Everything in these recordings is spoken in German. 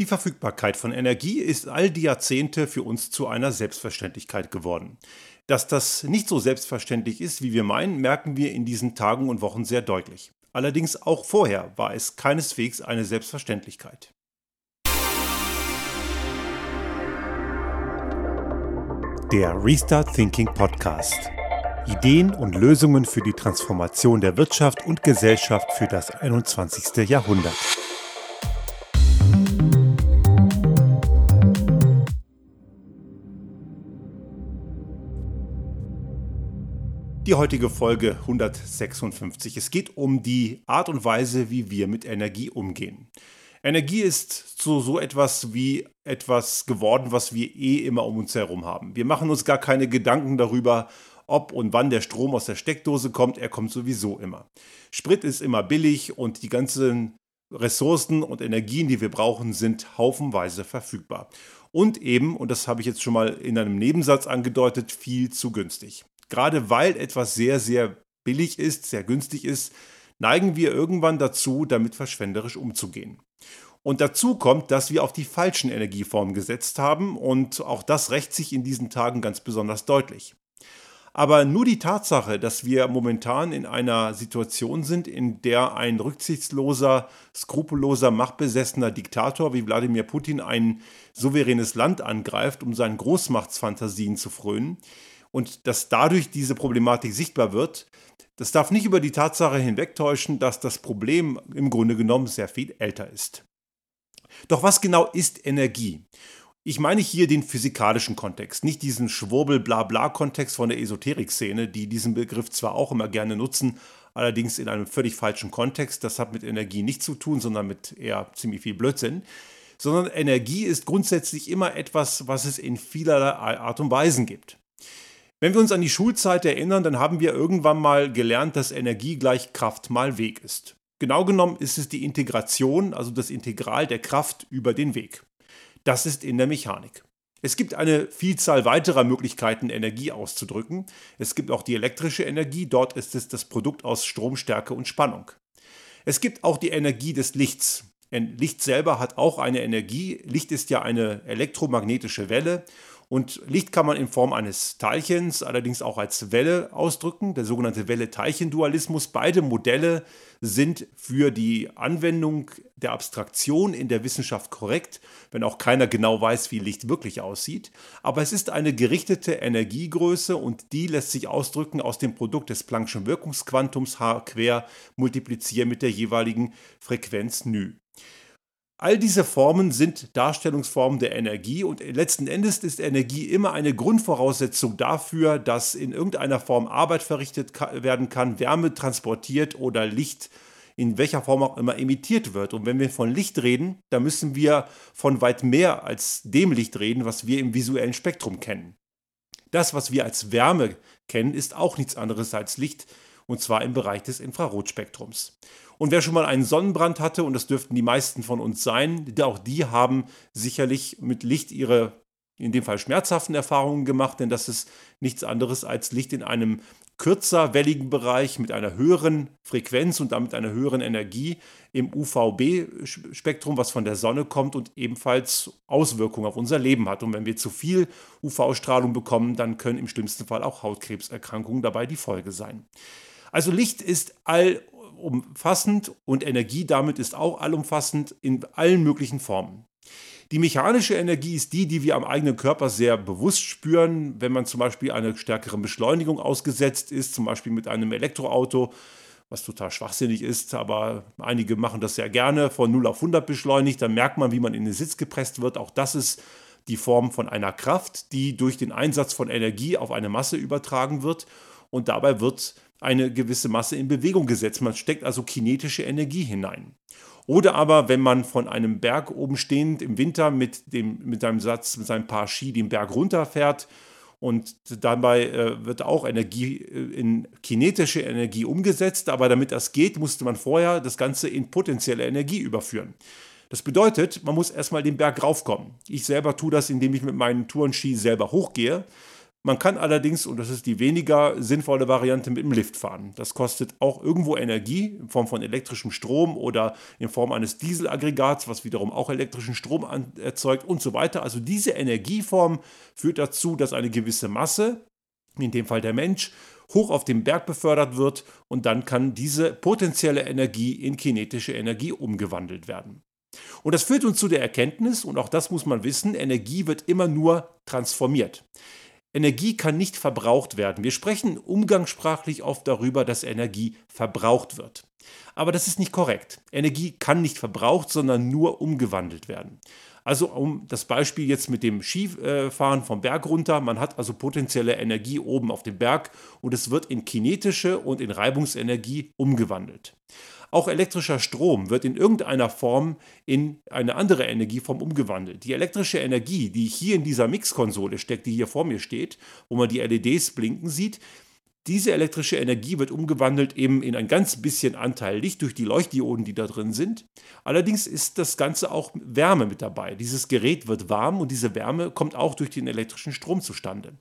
Die Verfügbarkeit von Energie ist all die Jahrzehnte für uns zu einer Selbstverständlichkeit geworden. Dass das nicht so selbstverständlich ist, wie wir meinen, merken wir in diesen Tagen und Wochen sehr deutlich. Allerdings auch vorher war es keineswegs eine Selbstverständlichkeit. Der Restart Thinking Podcast. Ideen und Lösungen für die Transformation der Wirtschaft und Gesellschaft für das 21. Jahrhundert. Die heutige Folge 156. Es geht um die Art und Weise, wie wir mit Energie umgehen. Energie ist so, so etwas wie etwas geworden, was wir eh immer um uns herum haben. Wir machen uns gar keine Gedanken darüber, ob und wann der Strom aus der Steckdose kommt. Er kommt sowieso immer. Sprit ist immer billig und die ganzen Ressourcen und Energien, die wir brauchen, sind haufenweise verfügbar. Und eben, und das habe ich jetzt schon mal in einem Nebensatz angedeutet, viel zu günstig gerade weil etwas sehr, sehr billig ist, sehr günstig ist, neigen wir irgendwann dazu, damit verschwenderisch umzugehen. Und dazu kommt, dass wir auf die falschen Energieformen gesetzt haben und auch das rächt sich in diesen Tagen ganz besonders deutlich. Aber nur die Tatsache, dass wir momentan in einer Situation sind, in der ein rücksichtsloser, skrupelloser, machtbesessener Diktator wie Wladimir Putin ein souveränes Land angreift, um seinen Großmachtsfantasien zu frönen, und dass dadurch diese Problematik sichtbar wird, das darf nicht über die Tatsache hinwegtäuschen, dass das Problem im Grunde genommen sehr viel älter ist. Doch was genau ist Energie? Ich meine hier den physikalischen Kontext, nicht diesen Schwurbel-Blabla-Kontext von der Esoterik-Szene, die diesen Begriff zwar auch immer gerne nutzen, allerdings in einem völlig falschen Kontext. Das hat mit Energie nichts zu tun, sondern mit eher ziemlich viel Blödsinn. Sondern Energie ist grundsätzlich immer etwas, was es in vielerlei Art und Weisen gibt. Wenn wir uns an die Schulzeit erinnern, dann haben wir irgendwann mal gelernt, dass Energie gleich Kraft mal Weg ist. Genau genommen ist es die Integration, also das Integral der Kraft über den Weg. Das ist in der Mechanik. Es gibt eine Vielzahl weiterer Möglichkeiten, Energie auszudrücken. Es gibt auch die elektrische Energie, dort ist es das Produkt aus Stromstärke und Spannung. Es gibt auch die Energie des Lichts. Licht selber hat auch eine Energie. Licht ist ja eine elektromagnetische Welle und Licht kann man in Form eines Teilchens, allerdings auch als Welle ausdrücken, der sogenannte Welle-Teilchen-Dualismus. Beide Modelle sind für die Anwendung der Abstraktion in der Wissenschaft korrekt, wenn auch keiner genau weiß, wie Licht wirklich aussieht. Aber es ist eine gerichtete Energiegröße und die lässt sich ausdrücken aus dem Produkt des Planck'schen Wirkungsquantums H quer multipliziert mit der jeweiligen Frequenz ν. All diese Formen sind Darstellungsformen der Energie und letzten Endes ist Energie immer eine Grundvoraussetzung dafür, dass in irgendeiner Form Arbeit verrichtet werden kann, Wärme transportiert oder Licht in welcher Form auch immer emittiert wird. Und wenn wir von Licht reden, dann müssen wir von weit mehr als dem Licht reden, was wir im visuellen Spektrum kennen. Das, was wir als Wärme kennen, ist auch nichts anderes als Licht, und zwar im Bereich des Infrarotspektrums. Und wer schon mal einen Sonnenbrand hatte, und das dürften die meisten von uns sein, auch die haben sicherlich mit Licht ihre, in dem Fall schmerzhaften Erfahrungen gemacht, denn das ist nichts anderes als Licht in einem kürzer welligen Bereich mit einer höheren Frequenz und damit einer höheren Energie im UVB-Spektrum, was von der Sonne kommt und ebenfalls Auswirkungen auf unser Leben hat. Und wenn wir zu viel UV-Strahlung bekommen, dann können im schlimmsten Fall auch Hautkrebserkrankungen dabei die Folge sein. Also Licht ist all umfassend und Energie damit ist auch allumfassend in allen möglichen Formen. Die mechanische Energie ist die, die wir am eigenen Körper sehr bewusst spüren, wenn man zum Beispiel einer stärkeren Beschleunigung ausgesetzt ist, zum Beispiel mit einem Elektroauto, was total schwachsinnig ist, aber einige machen das sehr gerne, von 0 auf 100 beschleunigt, dann merkt man, wie man in den Sitz gepresst wird. Auch das ist die Form von einer Kraft, die durch den Einsatz von Energie auf eine Masse übertragen wird und dabei wird eine gewisse Masse in Bewegung gesetzt. Man steckt also kinetische Energie hinein. Oder aber, wenn man von einem Berg oben stehend im Winter mit, dem, mit seinem Satz, mit seinem Paar Ski den Berg runterfährt und dabei äh, wird auch Energie äh, in kinetische Energie umgesetzt, aber damit das geht, musste man vorher das Ganze in potenzielle Energie überführen. Das bedeutet, man muss erstmal den Berg raufkommen. Ich selber tue das, indem ich mit meinen Tourenski selber hochgehe Man kann allerdings, und das ist die weniger sinnvolle Variante, mit dem Lift fahren. Das kostet auch irgendwo Energie in Form von elektrischem Strom oder in Form eines Dieselaggregats, was wiederum auch elektrischen Strom erzeugt und so weiter. Also diese Energieform führt dazu, dass eine gewisse Masse, in dem Fall der Mensch, hoch auf den Berg befördert wird und dann kann diese potenzielle Energie in kinetische Energie umgewandelt werden. Und das führt uns zu der Erkenntnis, und auch das muss man wissen, Energie wird immer nur transformiert. Energie kann nicht verbraucht werden. Wir sprechen umgangssprachlich oft darüber, dass Energie verbraucht wird. Aber das ist nicht korrekt. Energie kann nicht verbraucht, sondern nur umgewandelt werden. Also um das Beispiel jetzt mit dem Skifahren vom Berg runter, man hat also potenzielle Energie oben auf dem Berg und es wird in kinetische und in Reibungsenergie umgewandelt. Auch elektrischer Strom wird in irgendeiner Form in eine andere Energieform umgewandelt. Die elektrische Energie, die hier in dieser Mixkonsole steckt, die hier vor mir steht, wo man die LEDs blinken sieht, diese elektrische Energie wird umgewandelt eben in ein ganz bisschen Anteil Licht durch die Leuchtdioden, die da drin sind. Allerdings ist das Ganze auch Wärme mit dabei. Dieses Gerät wird warm und diese Wärme kommt auch durch den elektrischen Strom zustande.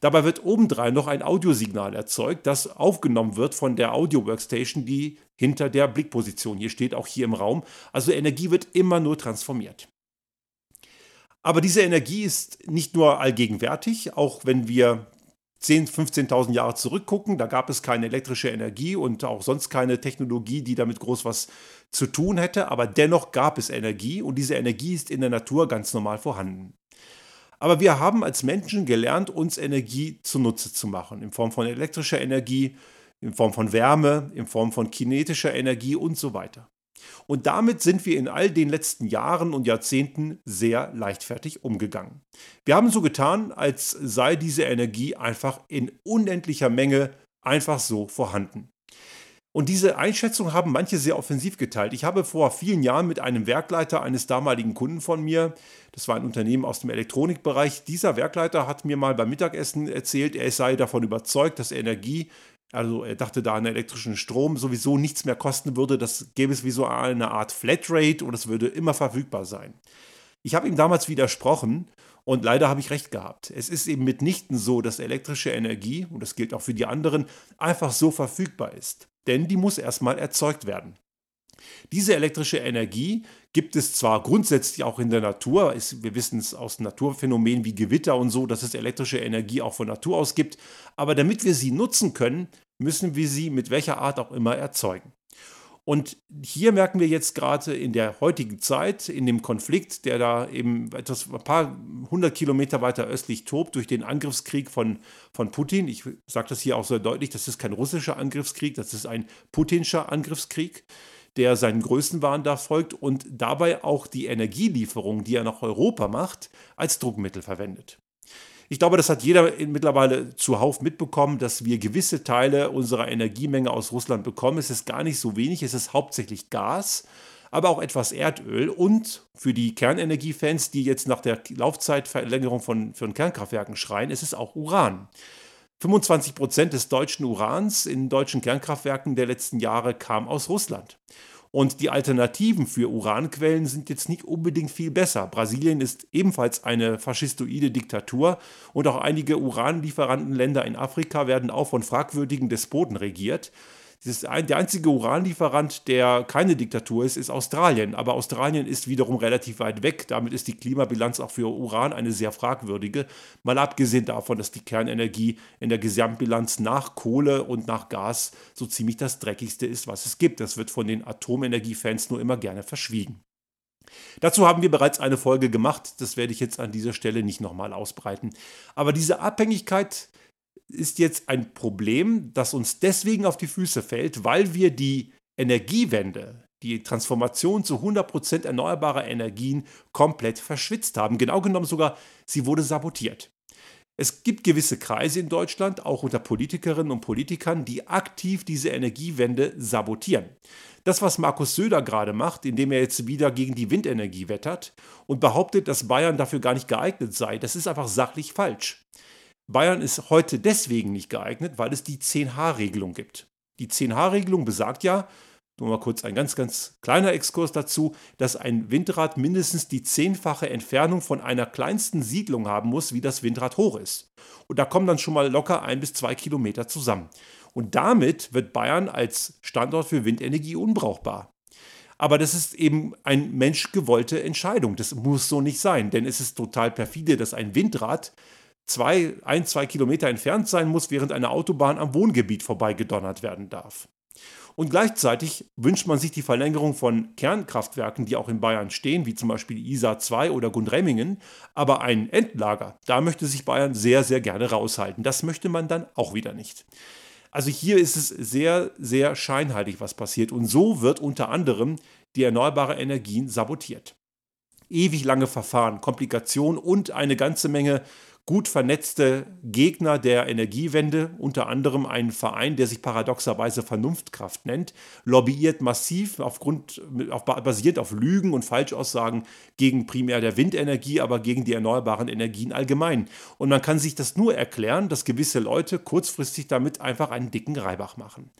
Dabei wird obendrein noch ein Audiosignal erzeugt, das aufgenommen wird von der Audio-Workstation, die hinter der Blickposition hier steht, auch hier im Raum. Also Energie wird immer nur transformiert. Aber diese Energie ist nicht nur allgegenwärtig, auch wenn wir 10.000, 15.000 Jahre zurückgucken, da gab es keine elektrische Energie und auch sonst keine Technologie, die damit groß was zu tun hätte, aber dennoch gab es Energie und diese Energie ist in der Natur ganz normal vorhanden. Aber wir haben als Menschen gelernt, uns Energie zunutze zu machen, in Form von elektrischer Energie, in Form von Wärme, in Form von kinetischer Energie und so weiter. Und damit sind wir in all den letzten Jahren und Jahrzehnten sehr leichtfertig umgegangen. Wir haben so getan, als sei diese Energie einfach in unendlicher Menge einfach so vorhanden. Und diese Einschätzung haben manche sehr offensiv geteilt. Ich habe vor vielen Jahren mit einem Werkleiter eines damaligen Kunden von mir, das war ein Unternehmen aus dem Elektronikbereich, dieser Werkleiter hat mir mal beim Mittagessen erzählt, er sei davon überzeugt, dass Energie, also er dachte da an elektrischen Strom, sowieso nichts mehr kosten würde. Das gäbe es wie so eine Art Flatrate und es würde immer verfügbar sein. Ich habe ihm damals widersprochen und leider habe ich recht gehabt. Es ist eben mitnichten so, dass elektrische Energie, und das gilt auch für die anderen, einfach so verfügbar ist denn die muss erstmal erzeugt werden. Diese elektrische Energie gibt es zwar grundsätzlich auch in der Natur, wir wissen es aus Naturphänomenen wie Gewitter und so, dass es elektrische Energie auch von Natur aus gibt, aber damit wir sie nutzen können, müssen wir sie mit welcher Art auch immer erzeugen. Und hier merken wir jetzt gerade in der heutigen Zeit, in dem Konflikt, der da eben etwas ein paar hundert Kilometer weiter östlich tobt, durch den Angriffskrieg von, von Putin. Ich sage das hier auch sehr deutlich, das ist kein russischer Angriffskrieg, das ist ein putinscher Angriffskrieg, der seinen Größenwahn da folgt und dabei auch die Energielieferung, die er nach Europa macht, als Druckmittel verwendet. Ich glaube, das hat jeder mittlerweile zuhauf mitbekommen, dass wir gewisse Teile unserer Energiemenge aus Russland bekommen. Es ist gar nicht so wenig, es ist hauptsächlich Gas, aber auch etwas Erdöl und für die Kernenergiefans, die jetzt nach der Laufzeitverlängerung von, von Kernkraftwerken schreien, es ist auch Uran. 25 Prozent des deutschen Urans in deutschen Kernkraftwerken der letzten Jahre kam aus Russland. Und die Alternativen für Uranquellen sind jetzt nicht unbedingt viel besser. Brasilien ist ebenfalls eine faschistoide Diktatur und auch einige Uranlieferantenländer in Afrika werden auch von fragwürdigen Despoten regiert. Ein, der einzige Uranlieferant, der keine Diktatur ist, ist Australien. Aber Australien ist wiederum relativ weit weg. Damit ist die Klimabilanz auch für Uran eine sehr fragwürdige. Mal abgesehen davon, dass die Kernenergie in der Gesamtbilanz nach Kohle und nach Gas so ziemlich das dreckigste ist, was es gibt. Das wird von den Atomenergiefans nur immer gerne verschwiegen. Dazu haben wir bereits eine Folge gemacht, das werde ich jetzt an dieser Stelle nicht nochmal ausbreiten. Aber diese Abhängigkeit ist jetzt ein Problem, das uns deswegen auf die Füße fällt, weil wir die Energiewende, die Transformation zu 100% erneuerbarer Energien komplett verschwitzt haben. Genau genommen sogar, sie wurde sabotiert. Es gibt gewisse Kreise in Deutschland, auch unter Politikerinnen und Politikern, die aktiv diese Energiewende sabotieren. Das, was Markus Söder gerade macht, indem er jetzt wieder gegen die Windenergie wettert und behauptet, dass Bayern dafür gar nicht geeignet sei, das ist einfach sachlich falsch. Bayern ist heute deswegen nicht geeignet, weil es die 10H-Regelung gibt. Die 10H-Regelung besagt ja, nur mal kurz ein ganz, ganz kleiner Exkurs dazu, dass ein Windrad mindestens die zehnfache Entfernung von einer kleinsten Siedlung haben muss, wie das Windrad hoch ist. Und da kommen dann schon mal locker ein bis zwei Kilometer zusammen. Und damit wird Bayern als Standort für Windenergie unbrauchbar. Aber das ist eben eine menschgewollte Entscheidung. Das muss so nicht sein, denn es ist total perfide, dass ein Windrad zwei, ein, zwei Kilometer entfernt sein muss, während eine Autobahn am Wohngebiet vorbeigedonnert werden darf. Und gleichzeitig wünscht man sich die Verlängerung von Kernkraftwerken, die auch in Bayern stehen, wie zum Beispiel ISA 2 oder Gundremmingen. Aber ein Endlager, da möchte sich Bayern sehr, sehr gerne raushalten. Das möchte man dann auch wieder nicht. Also hier ist es sehr, sehr scheinheilig, was passiert. Und so wird unter anderem die erneuerbare Energien sabotiert. Ewig lange Verfahren, Komplikationen und eine ganze Menge gut vernetzte Gegner der Energiewende, unter anderem ein Verein, der sich paradoxerweise Vernunftkraft nennt, lobbyiert massiv aufgrund, auf, basierend auf Lügen und Falschaussagen gegen primär der Windenergie, aber gegen die erneuerbaren Energien allgemein. Und man kann sich das nur erklären, dass gewisse Leute kurzfristig damit einfach einen dicken Reibach machen.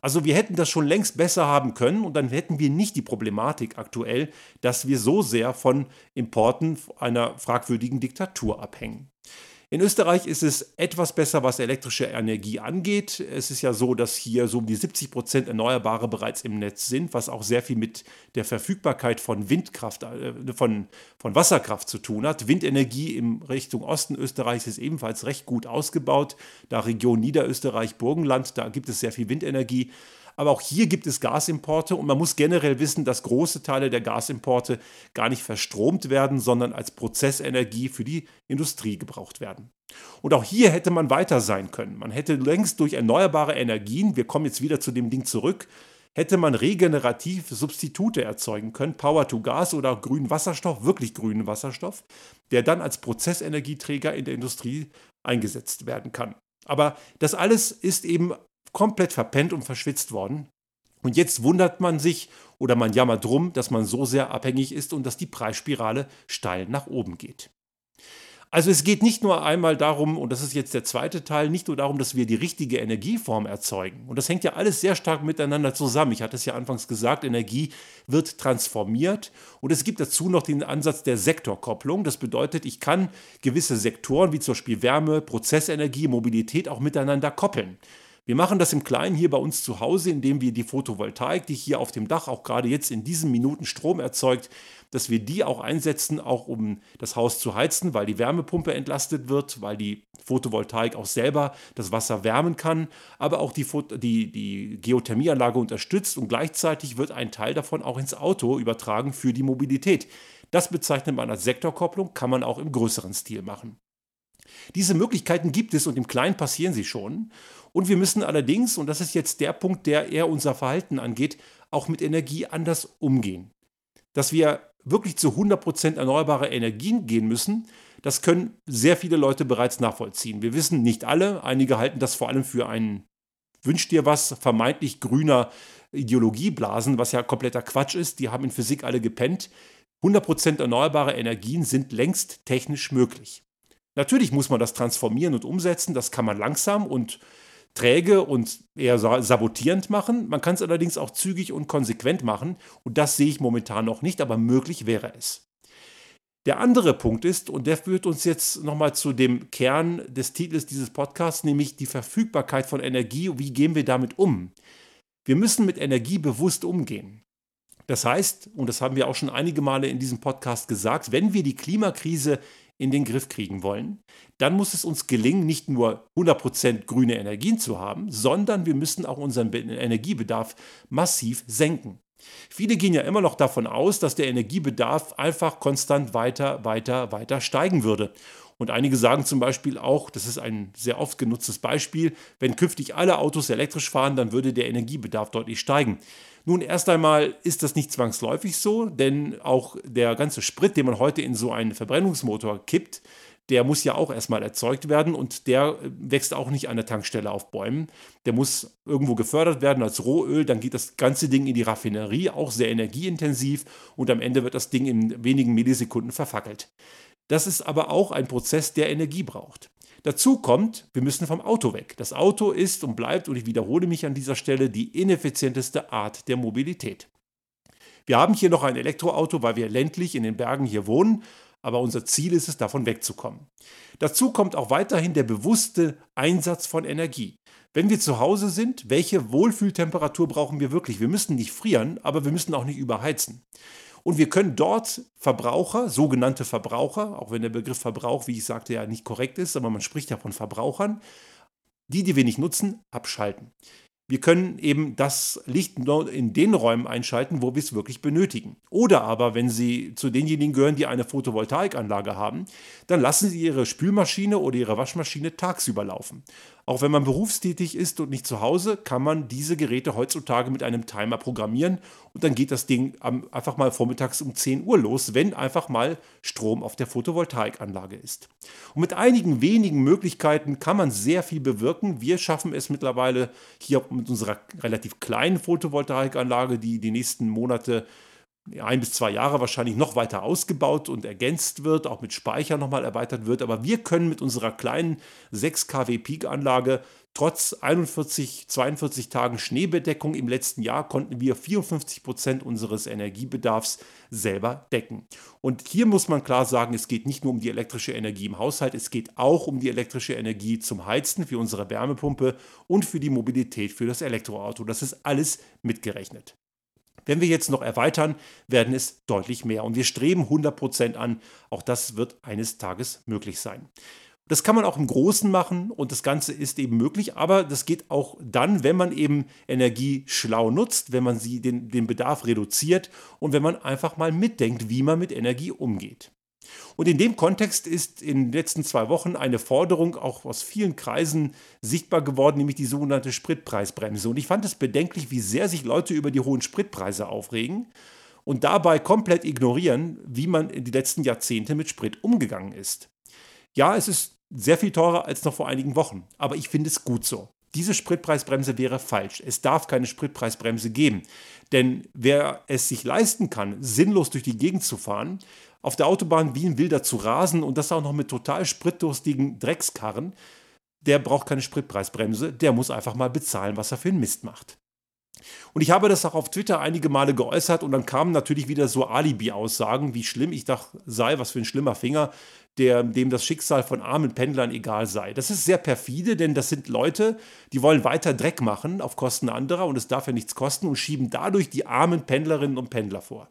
Also wir hätten das schon längst besser haben können und dann hätten wir nicht die Problematik aktuell, dass wir so sehr von Importen einer fragwürdigen Diktatur abhängen. In Österreich ist es etwas besser, was elektrische Energie angeht. Es ist ja so, dass hier so um die 70 Prozent Erneuerbare bereits im Netz sind, was auch sehr viel mit der Verfügbarkeit von Windkraft, äh, von, von Wasserkraft zu tun hat. Windenergie in Richtung Osten Österreichs ist ebenfalls recht gut ausgebaut. Da Region Niederösterreich, Burgenland, da gibt es sehr viel Windenergie. Aber auch hier gibt es Gasimporte und man muss generell wissen, dass große Teile der Gasimporte gar nicht verstromt werden, sondern als Prozessenergie für die Industrie gebraucht werden. Und auch hier hätte man weiter sein können. Man hätte längst durch erneuerbare Energien, wir kommen jetzt wieder zu dem Ding zurück, hätte man regenerativ Substitute erzeugen können, Power to Gas oder grünen Wasserstoff, wirklich grünen Wasserstoff, der dann als Prozessenergieträger in der Industrie eingesetzt werden kann. Aber das alles ist eben komplett verpennt und verschwitzt worden. Und jetzt wundert man sich oder man jammert drum, dass man so sehr abhängig ist und dass die Preisspirale steil nach oben geht. Also es geht nicht nur einmal darum, und das ist jetzt der zweite Teil, nicht nur darum, dass wir die richtige Energieform erzeugen. Und das hängt ja alles sehr stark miteinander zusammen. Ich hatte es ja anfangs gesagt, Energie wird transformiert. Und es gibt dazu noch den Ansatz der Sektorkopplung. Das bedeutet, ich kann gewisse Sektoren wie zum Beispiel Wärme, Prozessenergie, Mobilität auch miteinander koppeln. Wir machen das im Kleinen hier bei uns zu Hause, indem wir die Photovoltaik, die hier auf dem Dach auch gerade jetzt in diesen Minuten Strom erzeugt, dass wir die auch einsetzen, auch um das Haus zu heizen, weil die Wärmepumpe entlastet wird, weil die Photovoltaik auch selber das Wasser wärmen kann, aber auch die, die, die Geothermieanlage unterstützt und gleichzeitig wird ein Teil davon auch ins Auto übertragen für die Mobilität. Das bezeichnet man als Sektorkopplung, kann man auch im größeren Stil machen. Diese Möglichkeiten gibt es und im Kleinen passieren sie schon. Und wir müssen allerdings, und das ist jetzt der Punkt, der eher unser Verhalten angeht, auch mit Energie anders umgehen. Dass wir wirklich zu 100% erneuerbare Energien gehen müssen, das können sehr viele Leute bereits nachvollziehen. Wir wissen nicht alle, einige halten das vor allem für einen Wünsch dir was vermeintlich grüner Ideologieblasen, was ja kompletter Quatsch ist. Die haben in Physik alle gepennt. 100% erneuerbare Energien sind längst technisch möglich. Natürlich muss man das transformieren und umsetzen, das kann man langsam und träge und eher sabotierend machen. Man kann es allerdings auch zügig und konsequent machen und das sehe ich momentan noch nicht, aber möglich wäre es. Der andere Punkt ist, und der führt uns jetzt nochmal zu dem Kern des Titels dieses Podcasts, nämlich die Verfügbarkeit von Energie. Wie gehen wir damit um? Wir müssen mit Energie bewusst umgehen. Das heißt, und das haben wir auch schon einige Male in diesem Podcast gesagt, wenn wir die Klimakrise in den Griff kriegen wollen, dann muss es uns gelingen, nicht nur 100% grüne Energien zu haben, sondern wir müssen auch unseren Energiebedarf massiv senken. Viele gehen ja immer noch davon aus, dass der Energiebedarf einfach konstant weiter, weiter, weiter steigen würde. Und einige sagen zum Beispiel auch, das ist ein sehr oft genutztes Beispiel, wenn künftig alle Autos elektrisch fahren, dann würde der Energiebedarf deutlich steigen. Nun, erst einmal ist das nicht zwangsläufig so, denn auch der ganze Sprit, den man heute in so einen Verbrennungsmotor kippt, der muss ja auch erstmal erzeugt werden und der wächst auch nicht an der Tankstelle auf Bäumen. Der muss irgendwo gefördert werden als Rohöl, dann geht das ganze Ding in die Raffinerie, auch sehr energieintensiv und am Ende wird das Ding in wenigen Millisekunden verfackelt. Das ist aber auch ein Prozess, der Energie braucht. Dazu kommt, wir müssen vom Auto weg. Das Auto ist und bleibt, und ich wiederhole mich an dieser Stelle, die ineffizienteste Art der Mobilität. Wir haben hier noch ein Elektroauto, weil wir ländlich in den Bergen hier wohnen, aber unser Ziel ist es, davon wegzukommen. Dazu kommt auch weiterhin der bewusste Einsatz von Energie. Wenn wir zu Hause sind, welche Wohlfühltemperatur brauchen wir wirklich? Wir müssen nicht frieren, aber wir müssen auch nicht überheizen. Und wir können dort Verbraucher, sogenannte Verbraucher, auch wenn der Begriff Verbrauch, wie ich sagte, ja nicht korrekt ist, aber man spricht ja von Verbrauchern, die, die wir nicht nutzen, abschalten. Wir können eben das Licht nur in den Räumen einschalten, wo wir es wirklich benötigen. Oder aber, wenn Sie zu denjenigen gehören, die eine Photovoltaikanlage haben, dann lassen Sie Ihre Spülmaschine oder Ihre Waschmaschine tagsüber laufen. Auch wenn man berufstätig ist und nicht zu Hause, kann man diese Geräte heutzutage mit einem Timer programmieren und dann geht das Ding einfach mal vormittags um 10 Uhr los, wenn einfach mal Strom auf der Photovoltaikanlage ist. Und mit einigen wenigen Möglichkeiten kann man sehr viel bewirken. Wir schaffen es mittlerweile hier mit unserer relativ kleinen Photovoltaikanlage, die die nächsten Monate ein bis zwei Jahre wahrscheinlich noch weiter ausgebaut und ergänzt wird, auch mit Speicher nochmal erweitert wird. Aber wir können mit unserer kleinen 6 kW Peak-Anlage trotz 41, 42 Tagen Schneebedeckung im letzten Jahr konnten wir 54 Prozent unseres Energiebedarfs selber decken. Und hier muss man klar sagen, es geht nicht nur um die elektrische Energie im Haushalt, es geht auch um die elektrische Energie zum Heizen für unsere Wärmepumpe und für die Mobilität für das Elektroauto. Das ist alles mitgerechnet. Wenn wir jetzt noch erweitern, werden es deutlich mehr. Und wir streben 100% an. Auch das wird eines Tages möglich sein. Das kann man auch im Großen machen und das Ganze ist eben möglich, aber das geht auch dann, wenn man eben Energie schlau nutzt, wenn man sie den, den Bedarf reduziert und wenn man einfach mal mitdenkt, wie man mit Energie umgeht. Und in dem Kontext ist in den letzten zwei Wochen eine Forderung auch aus vielen Kreisen sichtbar geworden, nämlich die sogenannte Spritpreisbremse. Und ich fand es bedenklich, wie sehr sich Leute über die hohen Spritpreise aufregen und dabei komplett ignorieren, wie man in den letzten Jahrzehnten mit Sprit umgegangen ist. Ja, es ist sehr viel teurer als noch vor einigen Wochen, aber ich finde es gut so. Diese Spritpreisbremse wäre falsch. Es darf keine Spritpreisbremse geben. Denn wer es sich leisten kann, sinnlos durch die Gegend zu fahren, auf der Autobahn wie ein Wilder zu rasen und das auch noch mit total spritdurstigen Dreckskarren, der braucht keine Spritpreisbremse, der muss einfach mal bezahlen, was er für einen Mist macht. Und ich habe das auch auf Twitter einige Male geäußert und dann kamen natürlich wieder so Alibi-Aussagen, wie schlimm ich doch sei, was für ein schlimmer Finger, der, dem das Schicksal von armen Pendlern egal sei. Das ist sehr perfide, denn das sind Leute, die wollen weiter Dreck machen auf Kosten anderer und es darf ja nichts kosten und schieben dadurch die armen Pendlerinnen und Pendler vor.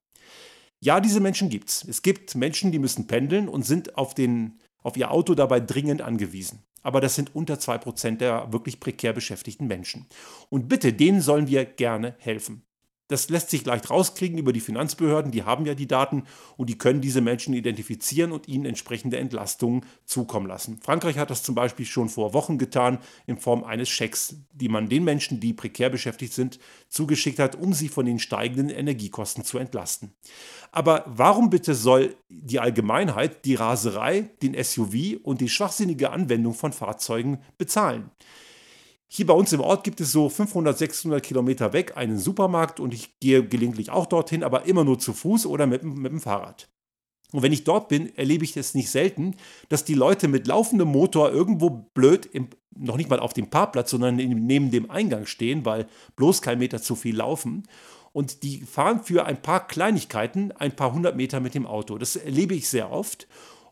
Ja, diese Menschen gibt Es Es gibt Menschen, die müssen pendeln und sind auf, den, auf ihr Auto dabei dringend angewiesen. Aber das sind unter 2% der wirklich prekär beschäftigten Menschen. Und bitte, denen sollen wir gerne helfen. Das lässt sich leicht rauskriegen über die Finanzbehörden, die haben ja die Daten und die können diese Menschen identifizieren und ihnen entsprechende Entlastungen zukommen lassen. Frankreich hat das zum Beispiel schon vor Wochen getan in Form eines Schecks, die man den Menschen, die prekär beschäftigt sind, zugeschickt hat, um sie von den steigenden Energiekosten zu entlasten. Aber warum bitte soll die Allgemeinheit die Raserei, den SUV und die schwachsinnige Anwendung von Fahrzeugen bezahlen? Hier bei uns im Ort gibt es so 500, 600 Kilometer weg einen Supermarkt und ich gehe gelegentlich auch dorthin, aber immer nur zu Fuß oder mit, mit dem Fahrrad. Und wenn ich dort bin, erlebe ich es nicht selten, dass die Leute mit laufendem Motor irgendwo blöd, im, noch nicht mal auf dem Parkplatz, sondern neben dem Eingang stehen, weil bloß kein Meter zu viel laufen. Und die fahren für ein paar Kleinigkeiten ein paar hundert Meter mit dem Auto. Das erlebe ich sehr oft.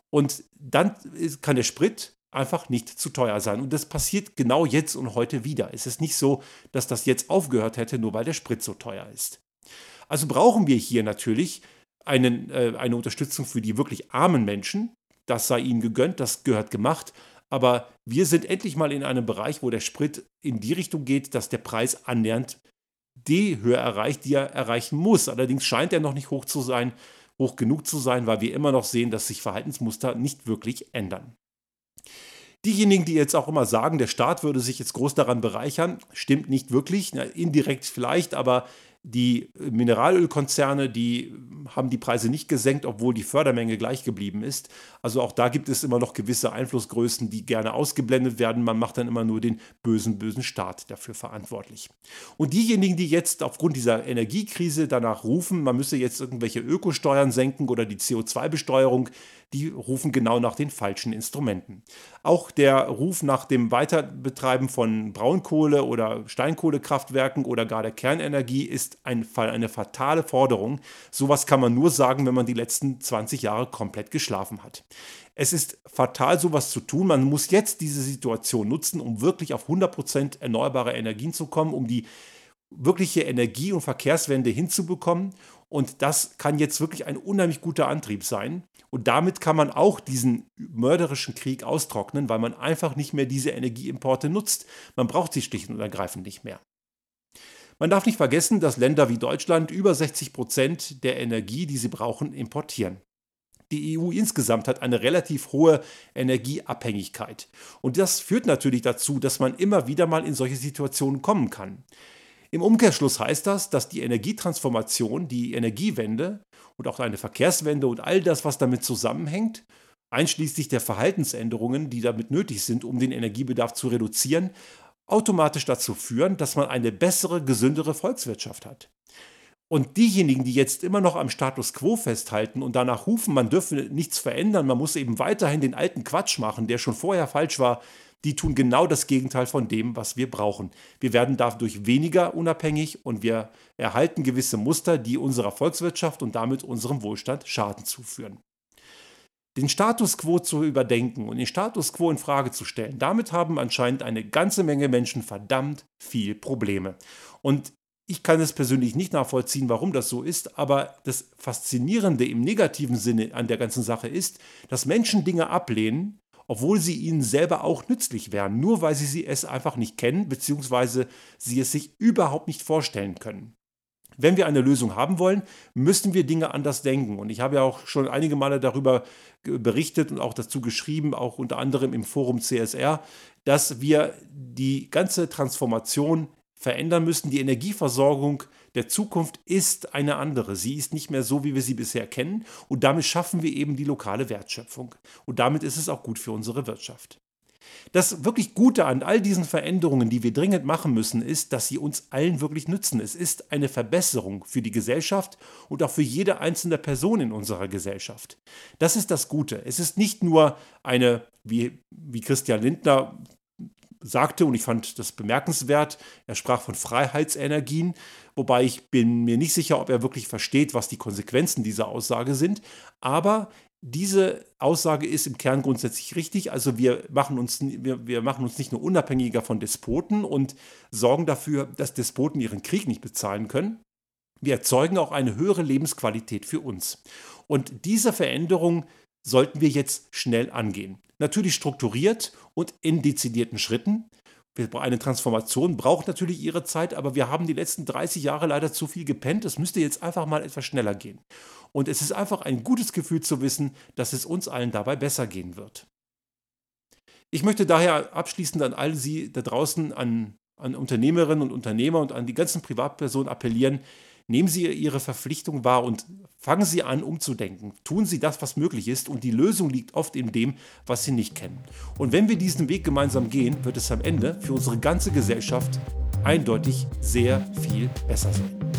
Und dann kann der Sprit einfach nicht zu teuer sein. Und das passiert genau jetzt und heute wieder. Es ist nicht so, dass das jetzt aufgehört hätte, nur weil der Sprit so teuer ist. Also brauchen wir hier natürlich einen, äh, eine Unterstützung für die wirklich armen Menschen. Das sei ihnen gegönnt, das gehört gemacht. Aber wir sind endlich mal in einem Bereich, wo der Sprit in die Richtung geht, dass der Preis annähernd die Höhe erreicht, die er erreichen muss. Allerdings scheint er noch nicht hoch zu sein, hoch genug zu sein, weil wir immer noch sehen, dass sich Verhaltensmuster nicht wirklich ändern. Diejenigen, die jetzt auch immer sagen, der Staat würde sich jetzt groß daran bereichern, stimmt nicht wirklich. Na, indirekt vielleicht, aber Die Mineralölkonzerne, die haben die Preise nicht gesenkt, obwohl die Fördermenge gleich geblieben ist. Also auch da gibt es immer noch gewisse Einflussgrößen, die gerne ausgeblendet werden. Man macht dann immer nur den bösen, bösen Staat dafür verantwortlich. Und diejenigen, die jetzt aufgrund dieser Energiekrise danach rufen, man müsse jetzt irgendwelche Ökosteuern senken oder die CO2-Besteuerung, die rufen genau nach den falschen Instrumenten. Auch der Ruf nach dem Weiterbetreiben von Braunkohle- oder Steinkohlekraftwerken oder gar der Kernenergie ist ein, eine fatale Forderung. Sowas kann man nur sagen, wenn man die letzten 20 Jahre komplett geschlafen hat. Es ist fatal, sowas zu tun. Man muss jetzt diese Situation nutzen, um wirklich auf 100% erneuerbare Energien zu kommen, um die wirkliche Energie- und Verkehrswende hinzubekommen. Und das kann jetzt wirklich ein unheimlich guter Antrieb sein. Und damit kann man auch diesen mörderischen Krieg austrocknen, weil man einfach nicht mehr diese Energieimporte nutzt. Man braucht sie schlicht und ergreifend nicht mehr. Man darf nicht vergessen, dass Länder wie Deutschland über 60 Prozent der Energie, die sie brauchen, importieren. Die EU insgesamt hat eine relativ hohe Energieabhängigkeit. Und das führt natürlich dazu, dass man immer wieder mal in solche Situationen kommen kann. Im Umkehrschluss heißt das, dass die Energietransformation, die Energiewende und auch eine Verkehrswende und all das, was damit zusammenhängt, einschließlich der Verhaltensänderungen, die damit nötig sind, um den Energiebedarf zu reduzieren, automatisch dazu führen, dass man eine bessere, gesündere Volkswirtschaft hat. Und diejenigen, die jetzt immer noch am Status quo festhalten und danach rufen, man dürfe nichts verändern, man muss eben weiterhin den alten Quatsch machen, der schon vorher falsch war, die tun genau das Gegenteil von dem, was wir brauchen. Wir werden dadurch weniger unabhängig und wir erhalten gewisse Muster, die unserer Volkswirtschaft und damit unserem Wohlstand Schaden zuführen. Den Status quo zu überdenken und den Status quo in Frage zu stellen, damit haben anscheinend eine ganze Menge Menschen verdammt viel Probleme. Und ich kann es persönlich nicht nachvollziehen, warum das so ist, aber das Faszinierende im negativen Sinne an der ganzen Sache ist, dass Menschen Dinge ablehnen, obwohl sie ihnen selber auch nützlich wären, nur weil sie es einfach nicht kennen bzw. sie es sich überhaupt nicht vorstellen können. Wenn wir eine Lösung haben wollen, müssen wir Dinge anders denken. Und ich habe ja auch schon einige Male darüber berichtet und auch dazu geschrieben, auch unter anderem im Forum CSR, dass wir die ganze Transformation verändern müssen. Die Energieversorgung der Zukunft ist eine andere. Sie ist nicht mehr so, wie wir sie bisher kennen. Und damit schaffen wir eben die lokale Wertschöpfung. Und damit ist es auch gut für unsere Wirtschaft. Das wirklich Gute an all diesen Veränderungen, die wir dringend machen müssen, ist, dass sie uns allen wirklich nützen. Es ist eine Verbesserung für die Gesellschaft und auch für jede einzelne Person in unserer Gesellschaft. Das ist das Gute. Es ist nicht nur eine, wie, wie Christian Lindner sagte, und ich fand das bemerkenswert, er sprach von Freiheitsenergien, wobei ich bin mir nicht sicher, ob er wirklich versteht, was die Konsequenzen dieser Aussage sind. Aber diese Aussage ist im Kern grundsätzlich richtig. Also wir machen uns, wir, wir machen uns nicht nur unabhängiger von Despoten und sorgen dafür, dass Despoten ihren Krieg nicht bezahlen können. Wir erzeugen auch eine höhere Lebensqualität für uns. Und diese Veränderung sollten wir jetzt schnell angehen. Natürlich strukturiert und in dezidierten Schritten. Eine Transformation braucht natürlich ihre Zeit, aber wir haben die letzten 30 Jahre leider zu viel gepennt. Es müsste jetzt einfach mal etwas schneller gehen. Und es ist einfach ein gutes Gefühl zu wissen, dass es uns allen dabei besser gehen wird. Ich möchte daher abschließend an all Sie da draußen, an, an Unternehmerinnen und Unternehmer und an die ganzen Privatpersonen appellieren, Nehmen Sie Ihre Verpflichtung wahr und fangen Sie an, umzudenken. Tun Sie das, was möglich ist und die Lösung liegt oft in dem, was Sie nicht kennen. Und wenn wir diesen Weg gemeinsam gehen, wird es am Ende für unsere ganze Gesellschaft eindeutig sehr viel besser sein.